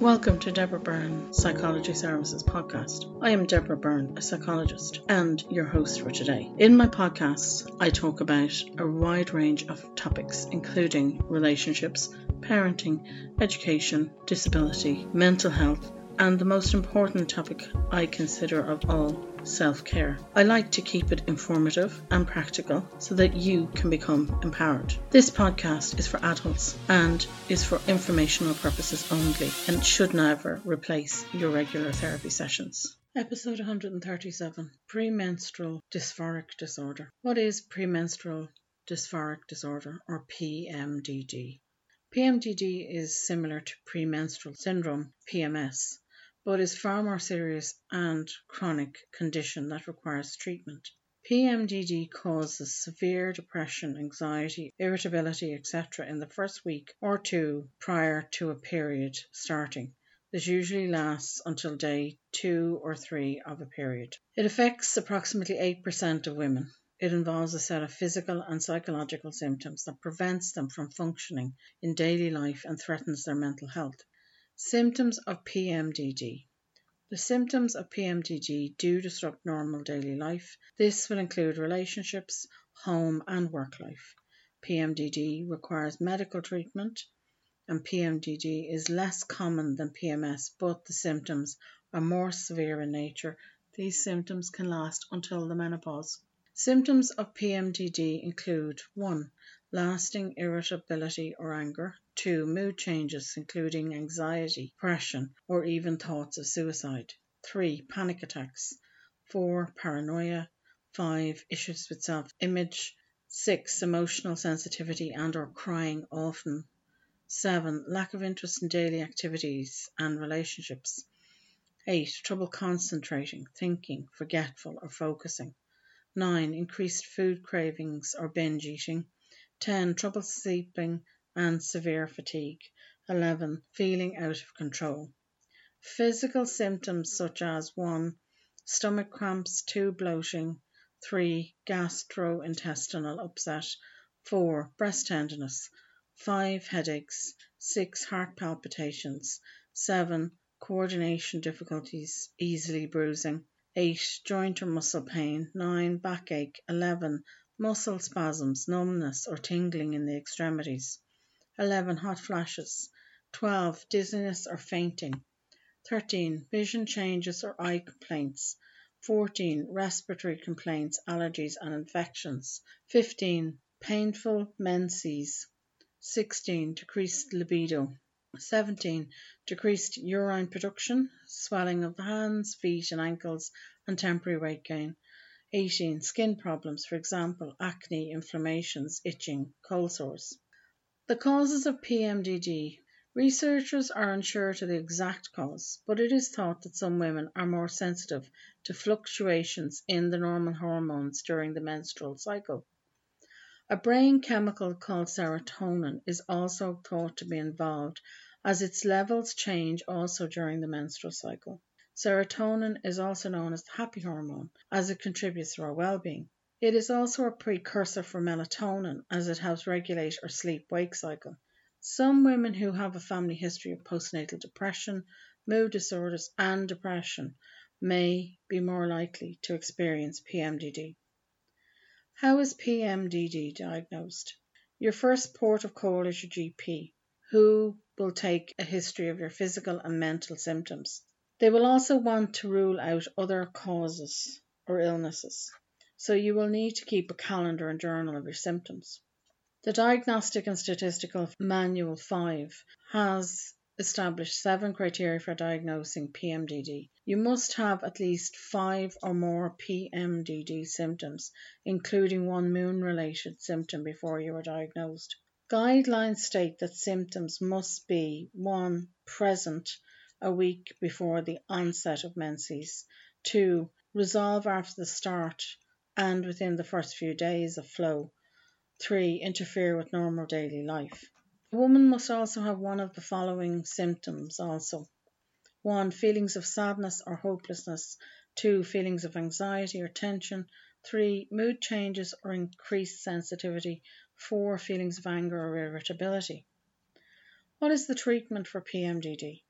Welcome to Deborah Byrne Psychology Services podcast. I am Deborah Byrne, a psychologist, and your host for today. In my podcasts, I talk about a wide range of topics, including relationships, parenting, education, disability, mental health, and the most important topic I consider of all self care. I like to keep it informative and practical so that you can become empowered. This podcast is for adults and is for informational purposes only and should never replace your regular therapy sessions. Episode 137 Premenstrual Dysphoric Disorder. What is premenstrual dysphoric disorder or PMDD? PMDD is similar to premenstrual syndrome, PMS, but is far more serious and chronic condition that requires treatment. PMDD causes severe depression, anxiety, irritability, etc. in the first week or two prior to a period starting. This usually lasts until day two or three of a period. It affects approximately 8% of women. It involves a set of physical and psychological symptoms that prevents them from functioning in daily life and threatens their mental health. Symptoms of PMDD. The symptoms of PMDD do disrupt normal daily life. This will include relationships, home, and work life. PMDD requires medical treatment, and PMDD is less common than PMS, but the symptoms are more severe in nature. These symptoms can last until the menopause. Symptoms of PMDD include 1 lasting irritability or anger, 2. Mood changes, including anxiety, depression, or even thoughts of suicide, 3. Panic attacks, 4. Paranoia, 5. Issues with self image, 6. Emotional sensitivity and or crying often, 7. Lack of interest in daily activities and relationships, 8. Trouble concentrating, thinking, forgetful, or focusing. 9. Increased food cravings or binge eating. 10. Trouble sleeping and severe fatigue. 11. Feeling out of control. Physical symptoms such as 1. Stomach cramps, 2. Bloating, 3. Gastrointestinal upset, 4. Breast tenderness, 5. Headaches, 6. Heart palpitations, 7. Coordination difficulties, easily bruising, 8. Joint or muscle pain, 9. Backache, 11 muscle spasms, numbness or tingling in the extremities. 11. Hot flashes. 12. Dizziness or fainting. 13. Vision changes or eye complaints. 14. Respiratory complaints, allergies and infections. 15. Painful menses. 16. Decreased libido. 17. Decreased urine production, swelling of the hands, feet and ankles, and temporary weight gain. 18. Skin problems, for example, acne, inflammations, itching, cold sores. The causes of PMDD. Researchers are unsure to the exact cause, but it is thought that some women are more sensitive to fluctuations in the normal hormones during the menstrual cycle. A brain chemical called serotonin is also thought to be involved as its levels change also during the menstrual cycle. Serotonin is also known as the happy hormone as it contributes to our well-being. It is also a precursor for melatonin as it helps regulate our sleep-wake cycle. Some women who have a family history of postnatal depression, mood disorders, and depression may be more likely to experience PMDD. How is PMDD diagnosed? Your first port of call is your GP, who will take a history of your physical and mental symptoms. They will also want to rule out other causes or illnesses, so you will need to keep a calendar and journal of your symptoms. The Diagnostic and Statistical Manual 5 has established seven criteria for diagnosing PMDD. You must have at least five or more PMDD symptoms, including one moon related symptom, before you are diagnosed. Guidelines state that symptoms must be 1. present a week before the onset of menses. 2. Resolve after the start and within the first few days of flow. 3. Interfere with normal daily life. A woman must also have one of the following symptoms also. 1. Feelings of sadness or hopelessness. 2. Feelings of anxiety or tension. 3. Mood changes or increased sensitivity. 4. Feelings of anger or irritability. What is the treatment for PMDD?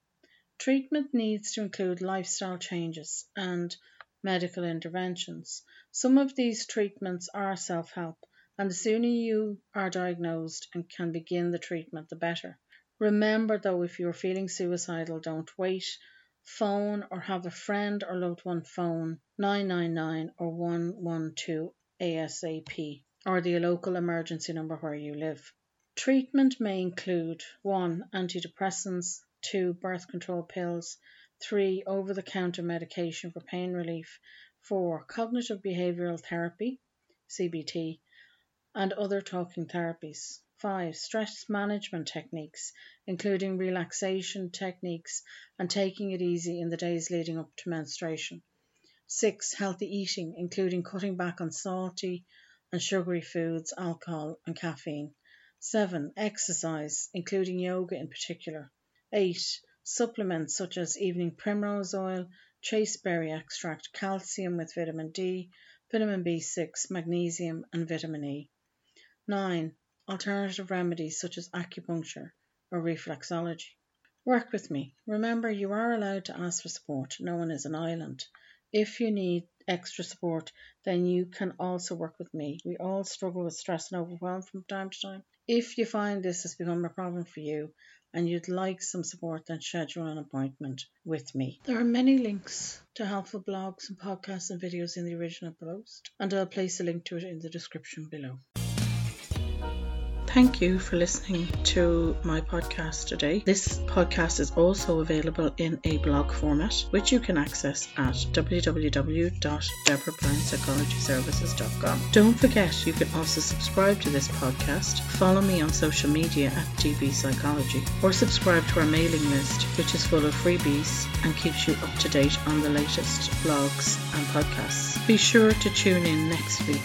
Treatment needs to include lifestyle changes and medical interventions. Some of these treatments are self help, and the sooner you are diagnosed and can begin the treatment, the better. Remember though, if you're feeling suicidal, don't wait. Phone or have a friend or loved one phone 999 or 112 ASAP or the local emergency number where you live. Treatment may include 1. Antidepressants, 2. Birth control pills, 3. Over the counter medication for pain relief, 4. Cognitive behavioral therapy, CBT, and other talking therapies. 5. Stress management techniques, including relaxation techniques and taking it easy in the days leading up to menstruation. 6. Healthy eating, including cutting back on salty and sugary foods, alcohol, and caffeine. 7. Exercise, including yoga in particular. 8. Supplements such as evening primrose oil, trace chasteberry extract, calcium with vitamin D, vitamin B6, magnesium, and vitamin E. 9. Alternative remedies such as acupuncture or reflexology. Work with me. Remember, you are allowed to ask for support. No one is an island. If you need extra support, then you can also work with me. We all struggle with stress and overwhelm from time to time. If you find this has become a problem for you and you'd like some support, then schedule an appointment with me. There are many links to helpful blogs and podcasts and videos in the original post, and I'll place a link to it in the description below. Thank you for listening to my podcast today. This podcast is also available in a blog format, which you can access at www.deborahbyrnepsychologyservices.com. Don't forget, you can also subscribe to this podcast, follow me on social media at DB Psychology, or subscribe to our mailing list, which is full of freebies and keeps you up to date on the latest blogs and podcasts. Be sure to tune in next week